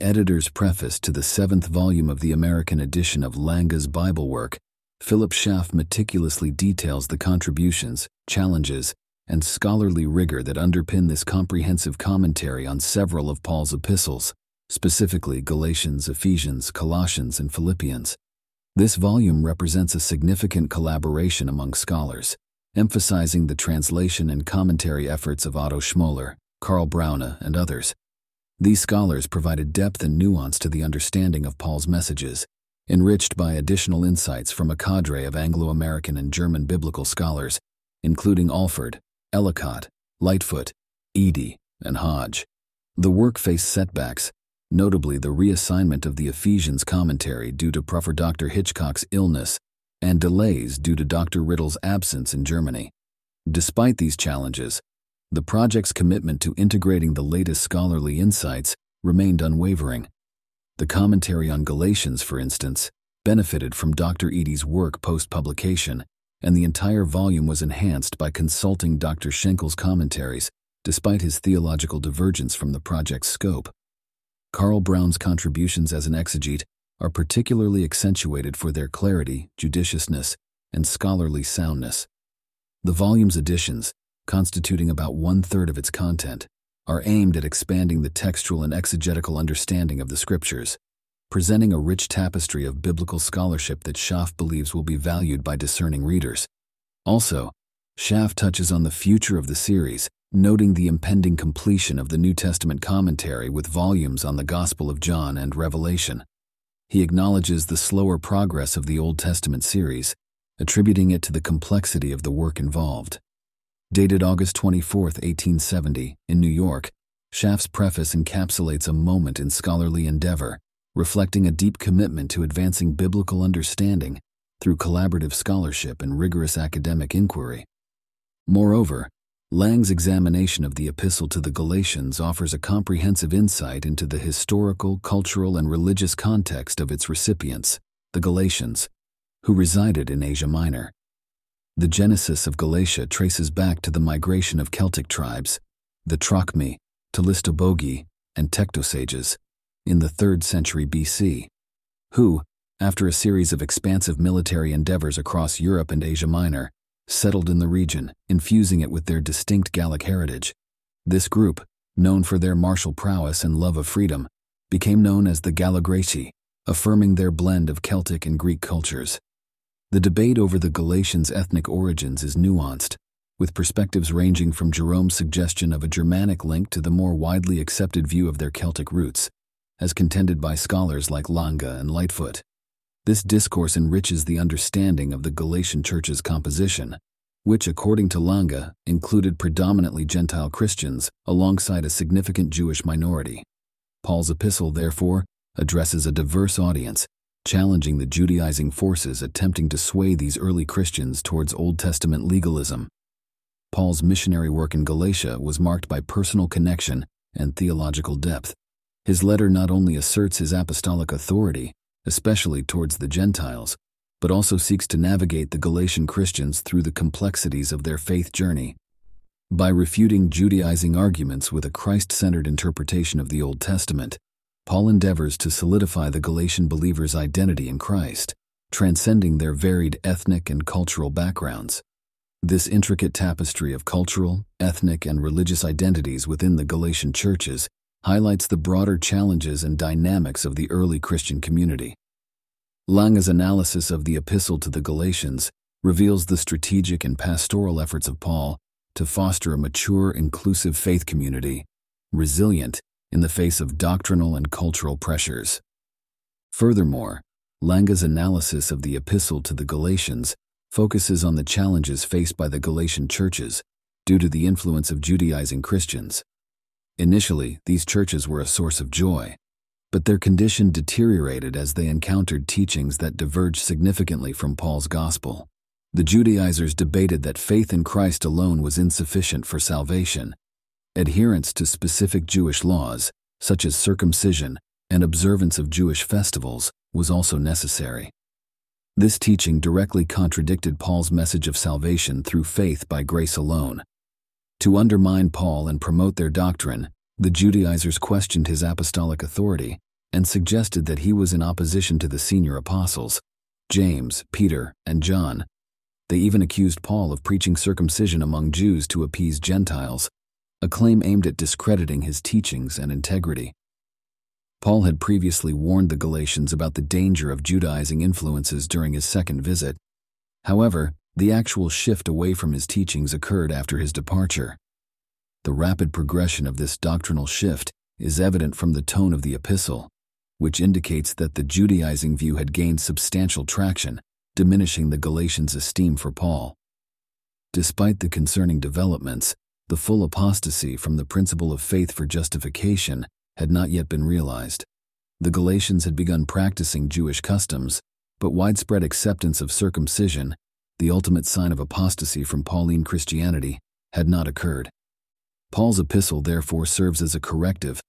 editor's preface to the seventh volume of the American edition of Lange's Bible work, Philip Schaff meticulously details the contributions, challenges, and scholarly rigor that underpin this comprehensive commentary on several of Paul's epistles, specifically Galatians, Ephesians, Colossians, and Philippians. This volume represents a significant collaboration among scholars, emphasizing the translation and commentary efforts of Otto Schmoller, Karl Braune, and others. These scholars provided depth and nuance to the understanding of Paul's messages, enriched by additional insights from a cadre of Anglo American and German biblical scholars, including Alford, Ellicott, Lightfoot, Eadie, and Hodge. The work faced setbacks, notably the reassignment of the Ephesians commentary due to Prof. Dr. Hitchcock's illness and delays due to Dr. Riddle's absence in Germany. Despite these challenges, the project's commitment to integrating the latest scholarly insights remained unwavering. The commentary on Galatians, for instance, benefited from Dr. Eadie's work post publication, and the entire volume was enhanced by consulting Dr. Schenkel's commentaries, despite his theological divergence from the project's scope. Karl Braune's contributions as an exegete are particularly accentuated for their clarity, judiciousness, and scholarly soundness. The volume's additions, constituting about one third of its content, are aimed at expanding the textual and exegetical understanding of the scriptures, presenting a rich tapestry of biblical scholarship that Schaff believes will be valued by discerning readers. Also, Schaff touches on the future of the series, noting the impending completion of the New Testament commentary with volumes on the Gospel of John and Revelation. He acknowledges the slower progress of the Old Testament series, attributing it to the complexity of the work involved. Dated August 24, 1870, in New York, Schaff's preface encapsulates a moment in scholarly endeavor, reflecting a deep commitment to advancing biblical understanding through collaborative scholarship and rigorous academic inquiry. Moreover, Lange's examination of the Epistle to the Galatians offers a comprehensive insight into the historical, cultural, and religious context of its recipients, the Galatians, who resided in Asia Minor. The genesis of Galatia traces back to the migration of Celtic tribes, the Trocmi, Tolistobogii, and Tectosages, in the 3rd century BC, who, after a series of expansive military endeavors across Europe and Asia Minor, settled in the region, infusing it with their distinct Gallic heritage. This group, known for their martial prowess and love of freedom, became known as the Gallo-Graeci, affirming their blend of Celtic and Greek cultures. The debate over the Galatians' ethnic origins is nuanced, with perspectives ranging from Jerome's suggestion of a Germanic link to the more widely accepted view of their Celtic roots, as contended by scholars like Lange and Lightfoot. This discourse enriches the understanding of the Galatian church's composition, which, according to Lange, included predominantly Gentile Christians alongside a significant Jewish minority. Paul's epistle, therefore, addresses a diverse audience challenging the Judaizing forces attempting to sway these early Christians towards Old Testament legalism. Paul's missionary work in Galatia was marked by personal connection and theological depth. His letter not only asserts his apostolic authority, especially towards the Gentiles, but also seeks to navigate the Galatian Christians through the complexities of their faith journey. By refuting Judaizing arguments with a Christ centered interpretation of the Old Testament, Paul endeavors to solidify the Galatian believers' identity in Christ, transcending their varied ethnic and cultural backgrounds. This intricate tapestry of cultural, ethnic, and religious identities within the Galatian churches highlights the broader challenges and dynamics of the early Christian community. Lange's analysis of the Epistle to the Galatians reveals the strategic and pastoral efforts of Paul to foster a mature, inclusive faith community, resilient, in the face of doctrinal and cultural pressures. Furthermore, Lange's analysis of the Epistle to the Galatians focuses on the challenges faced by the Galatian churches due to the influence of Judaizing Christians. Initially, these churches were a source of joy, but their condition deteriorated as they encountered teachings that diverged significantly from Paul's gospel. The Judaizers debated that faith in Christ alone was insufficient for salvation Adherence to specific Jewish laws, such as circumcision and observance of Jewish festivals, was also necessary. This teaching directly contradicted Paul's message of salvation through faith by grace alone. To undermine Paul and promote their doctrine, the Judaizers questioned his apostolic authority and suggested that he was in opposition to the senior apostles, James, Peter, and John. They even accused Paul of preaching circumcision among Jews to appease Gentiles, a claim aimed at discrediting his teachings and integrity. Paul had previously warned the Galatians about the danger of Judaizing influences during his second visit. However, the actual shift away from his teachings occurred after his departure. The rapid progression of this doctrinal shift is evident from the tone of the epistle, which indicates that the Judaizing view had gained substantial traction, diminishing the Galatians' esteem for Paul. Despite the concerning developments, the full apostasy from the principle of faith for justification had not yet been realized. The Galatians had begun practicing Jewish customs, but widespread acceptance of circumcision, the ultimate sign of apostasy from Pauline Christianity, had not occurred. Paul's epistle therefore serves as a corrective,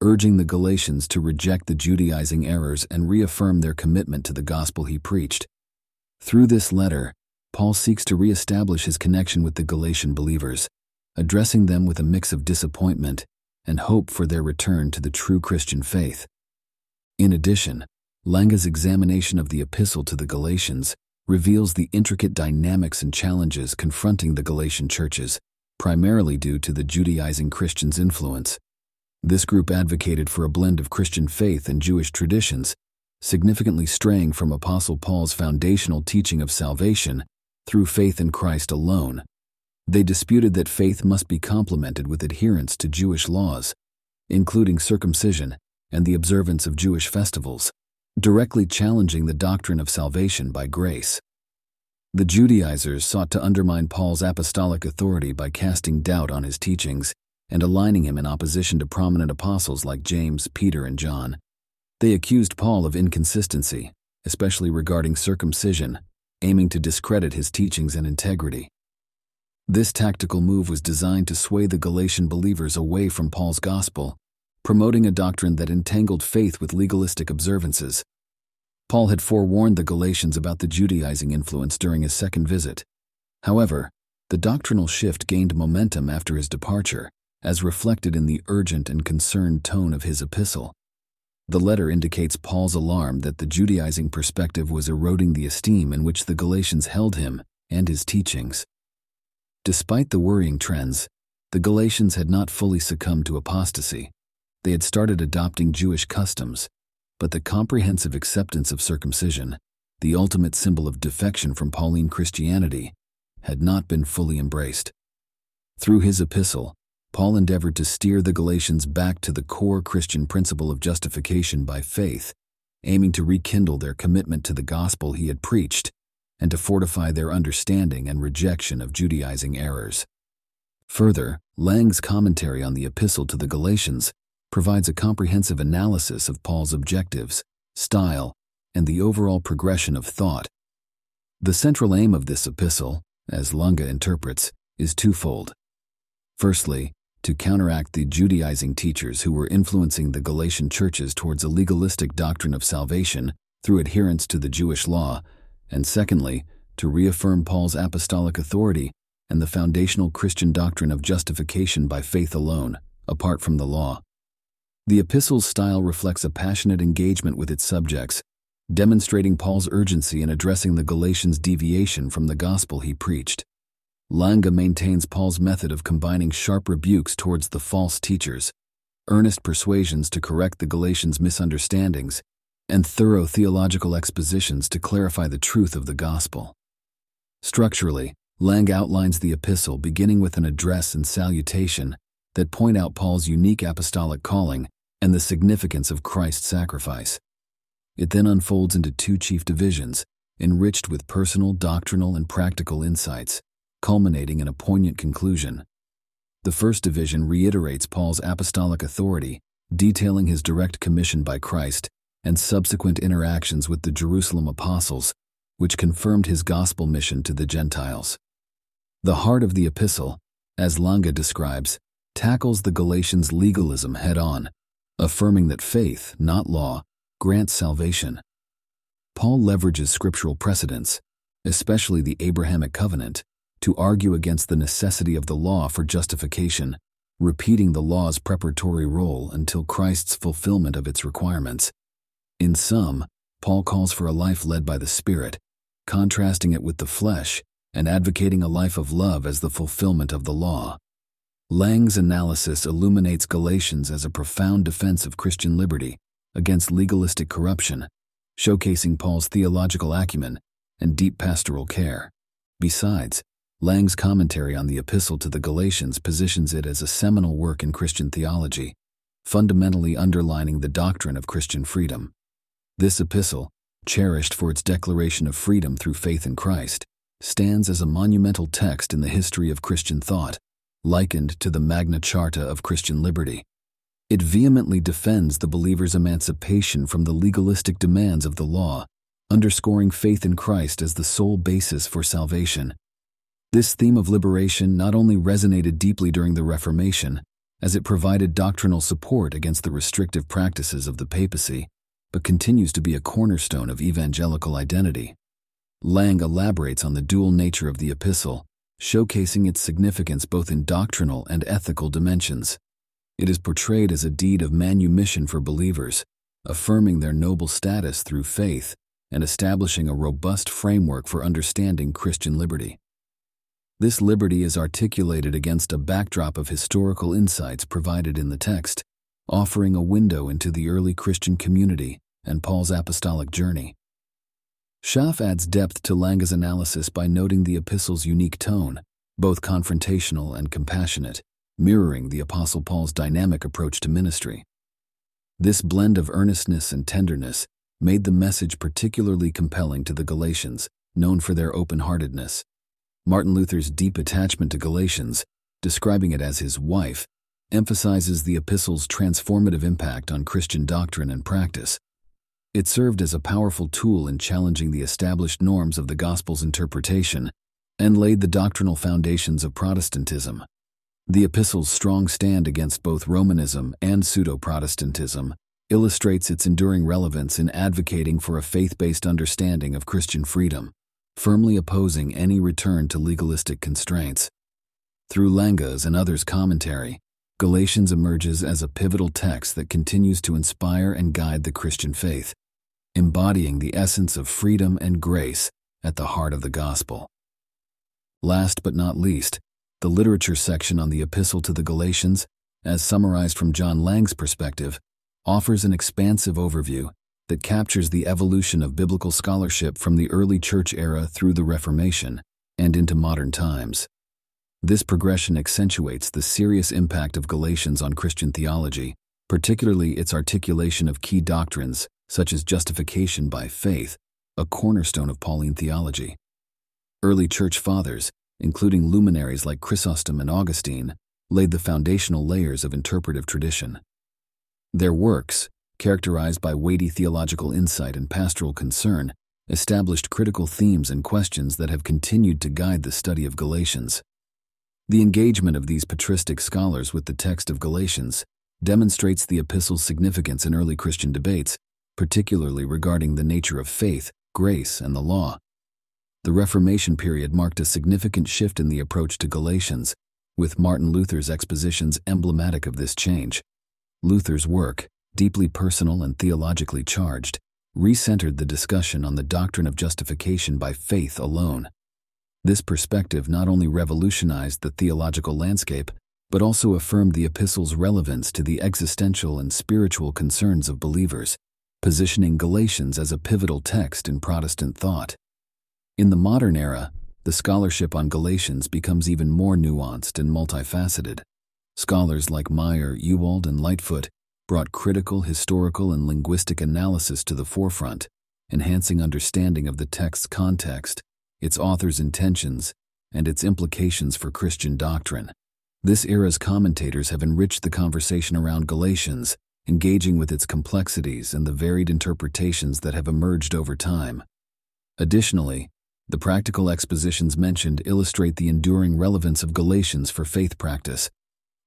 urging the Galatians to reject the Judaizing errors and reaffirm their commitment to the gospel he preached. Through this letter, Paul seeks to reestablish his connection with the Galatian believers, addressing them with a mix of disappointment and hope for their return to the true Christian faith. In addition, Lange's examination of the epistle to the Galatians reveals the intricate dynamics and challenges confronting the Galatian churches, primarily due to the Judaizing Christians' influence. This group advocated for a blend of Christian faith and Jewish traditions, significantly straying from Apostle Paul's foundational teaching of salvation through faith in Christ alone. They disputed that faith must be complemented with adherence to Jewish laws, including circumcision and the observance of Jewish festivals, directly challenging the doctrine of salvation by grace. The Judaizers sought to undermine Paul's apostolic authority by casting doubt on his teachings and aligning him in opposition to prominent apostles like James, Peter, and John. They accused Paul of inconsistency, especially regarding circumcision, aiming to discredit his teachings and integrity. This tactical move was designed to sway the Galatian believers away from Paul's gospel, promoting a doctrine that entangled faith with legalistic observances. Paul had forewarned the Galatians about the Judaizing influence during his second visit. However, the doctrinal shift gained momentum after his departure, as reflected in the urgent and concerned tone of his epistle. The letter indicates Paul's alarm that the Judaizing perspective was eroding the esteem in which the Galatians held him and his teachings. Despite the worrying trends, the Galatians had not fully succumbed to apostasy. They had started adopting Jewish customs, but the comprehensive acceptance of circumcision, the ultimate symbol of defection from Pauline Christianity, had not been fully embraced. Through his epistle, Paul endeavored to steer the Galatians back to the core Christian principle of justification by faith, aiming to rekindle their commitment to the gospel he had preached and to fortify their understanding and rejection of Judaizing errors. Further, Lange's commentary on the epistle to the Galatians provides a comprehensive analysis of Paul's objectives, style, and the overall progression of thought. The central aim of this epistle, as Lange interprets, is twofold. Firstly, to counteract the Judaizing teachers who were influencing the Galatian churches towards a legalistic doctrine of salvation through adherence to the Jewish law, and secondly, to reaffirm Paul's apostolic authority and the foundational Christian doctrine of justification by faith alone, apart from the law. The epistle's style reflects a passionate engagement with its subjects, demonstrating Paul's urgency in addressing the Galatians' deviation from the gospel he preached. Lange maintains Paul's method of combining sharp rebukes towards the false teachers, earnest persuasions to correct the Galatians' misunderstandings, and thorough theological expositions to clarify the truth of the gospel. Structurally, Lange outlines the epistle beginning with an address and salutation that point out Paul's unique apostolic calling and the significance of Christ's sacrifice. It then unfolds into two chief divisions, enriched with personal, doctrinal, and practical insights culminating in a poignant conclusion. The first division reiterates Paul's apostolic authority, detailing his direct commission by Christ and subsequent interactions with the Jerusalem apostles, which confirmed his gospel mission to the Gentiles. The heart of the epistle, as Lange describes, tackles the Galatians' legalism head on, affirming that faith, not law, grants salvation. Paul leverages scriptural precedents, especially the Abrahamic covenant, to argue against the necessity of the law for justification, repeating the law's preparatory role until Christ's fulfillment of its requirements. In sum, Paul calls for a life led by the Spirit, contrasting it with the flesh and advocating a life of love as the fulfillment of the law. Lange's analysis illuminates Galatians as a profound defense of Christian liberty against legalistic corruption, showcasing Paul's theological acumen and deep pastoral care. Besides, Lange's commentary on the Epistle to the Galatians positions it as a seminal work in Christian theology, fundamentally underlining the doctrine of Christian freedom. This epistle, cherished for its declaration of freedom through faith in Christ, stands as a monumental text in the history of Christian thought likened to the Magna Charta of Christian liberty. It vehemently defends the believer's emancipation from the legalistic demands of the law, underscoring faith in Christ as the sole basis for salvation. This theme of liberation not only resonated deeply during the Reformation, as it provided doctrinal support against the restrictive practices of the papacy, but continues to be a cornerstone of evangelical identity. Lange elaborates on the dual nature of the epistle, showcasing its significance both in doctrinal and ethical dimensions. It is portrayed as a deed of manumission for believers, affirming their noble status through faith and establishing a robust framework for understanding Christian liberty. This liberty is articulated against a backdrop of historical insights provided in the text, offering a window into the early Christian community and Paul's apostolic journey. Schaff adds depth to Lange's analysis by noting the epistle's unique tone, both confrontational and compassionate, mirroring the Apostle Paul's dynamic approach to ministry. This blend of earnestness and tenderness made the message particularly compelling to the Galatians, known for their open heartedness. Martin Luther's deep attachment to Galatians, describing it as his wife, emphasizes the epistle's transformative impact on Christian doctrine and practice, it served as a powerful tool in challenging the established norms of the Gospel's interpretation and laid the doctrinal foundations of Protestantism. The epistle's strong stand against both Romanism and pseudo Protestantism illustrates its enduring relevance in advocating for a faith based understanding of Christian freedom, firmly opposing any return to legalistic constraints. Through Lange's and others' commentary, Galatians emerges as a pivotal text that continues to inspire and guide the Christian faith embodying the essence of freedom and grace at the heart of the gospel. Last but not least, the literature section on the Epistle to the Galatians, as summarized from John Lange's perspective, offers an expansive overview that captures the evolution of biblical scholarship from the early church era through the Reformation and into modern times. This progression accentuates the serious impact of Galatians on Christian theology, particularly its articulation of key doctrines such as justification by faith, a cornerstone of Pauline theology. Early church fathers, including luminaries like Chrysostom and Augustine, laid the foundational layers of interpretive tradition. Their works, characterized by weighty theological insight and pastoral concern, established critical themes and questions that have continued to guide the study of Galatians. The engagement of these patristic scholars with the text of Galatians demonstrates the epistle's significance in early Christian debates particularly regarding the nature of faith, grace, and the law. The Reformation period marked a significant shift in the approach to Galatians, with Martin Luther's expositions emblematic of this change. Luther's work, deeply personal and theologically charged, recentered the discussion on the doctrine of justification by faith alone. This perspective not only revolutionized the theological landscape, but also affirmed the epistle's relevance to the existential and spiritual concerns of believers positioning Galatians as a pivotal text in Protestant thought. In the modern era, the scholarship on Galatians becomes even more nuanced and multifaceted. Scholars like Meyer, Ewald, and Lightfoot brought critical historical and linguistic analysis to the forefront, enhancing understanding of the text's context, its author's intentions, and its implications for Christian doctrine. This era's commentators have enriched the conversation around Galatians, engaging with its complexities and the varied interpretations that have emerged over time. Additionally, the practical expositions mentioned illustrate the enduring relevance of Galatians for faith practice.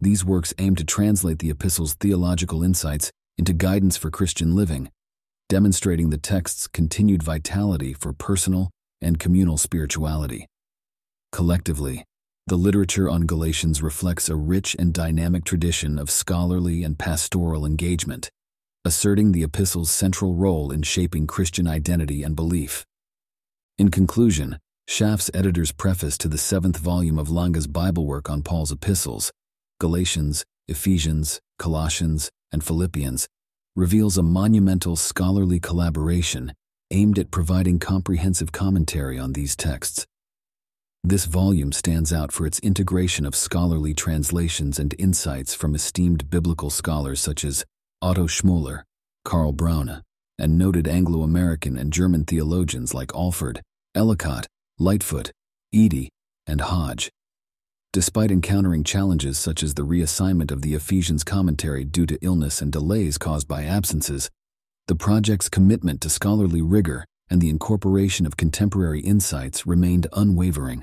These works aim to translate the epistle's theological insights into guidance for Christian living, demonstrating the text's continued vitality for personal and communal spirituality. Collectively, the literature on Galatians reflects a rich and dynamic tradition of scholarly and pastoral engagement, asserting the epistle's central role in shaping Christian identity and belief. In conclusion, Schaff's editor's preface to the seventh volume of Lange's Bible work on Paul's epistles, Galatians, Ephesians, Colossians, and Philippians, reveals a monumental scholarly collaboration aimed at providing comprehensive commentary on these texts. This volume stands out for its integration of scholarly translations and insights from esteemed biblical scholars such as Otto Schmoller, Karl Braune, and noted Anglo-American and German theologians like Alford, Ellicott, Lightfoot, Eadie, and Hodge. Despite encountering challenges such as the reassignment of the Ephesians commentary due to illness and delays caused by absences, the project's commitment to scholarly rigor and the incorporation of contemporary insights remained unwavering.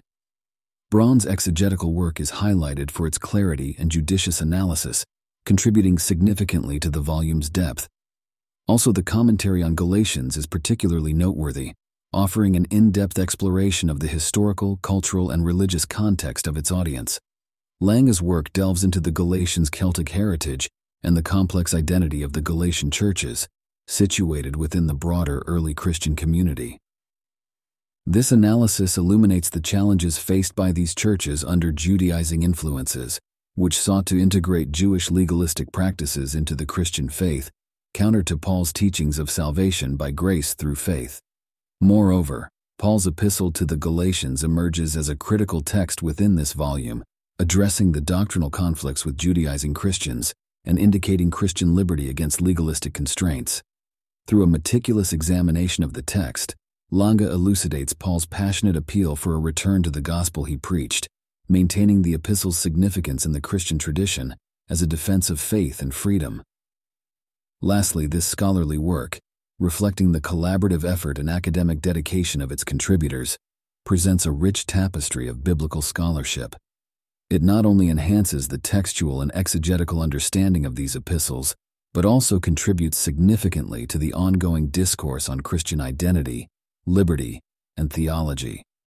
Braune's exegetical work is highlighted for its clarity and judicious analysis, contributing significantly to the volume's depth. Also, the commentary on Galatians is particularly noteworthy, offering an in-depth exploration of the historical, cultural, and religious context of its audience. Lange's work delves into the Galatians' Celtic heritage and the complex identity of the Galatian churches, situated within the broader early Christian community. This analysis illuminates the challenges faced by these churches under Judaizing influences, which sought to integrate Jewish legalistic practices into the Christian faith, counter to Paul's teachings of salvation by grace through faith. Moreover, Paul's epistle to the Galatians emerges as a critical text within this volume, addressing the doctrinal conflicts with Judaizing Christians and indicating Christian liberty against legalistic constraints. Through a meticulous examination of the text, Lange elucidates Paul's passionate appeal for a return to the gospel he preached, maintaining the epistle's significance in the Christian tradition as a defense of faith and freedom. Lastly, this scholarly work, reflecting the collaborative effort and academic dedication of its contributors, presents a rich tapestry of biblical scholarship. It not only enhances the textual and exegetical understanding of these epistles, but also contributes significantly to the ongoing discourse on Christian identity, liberty, and theology.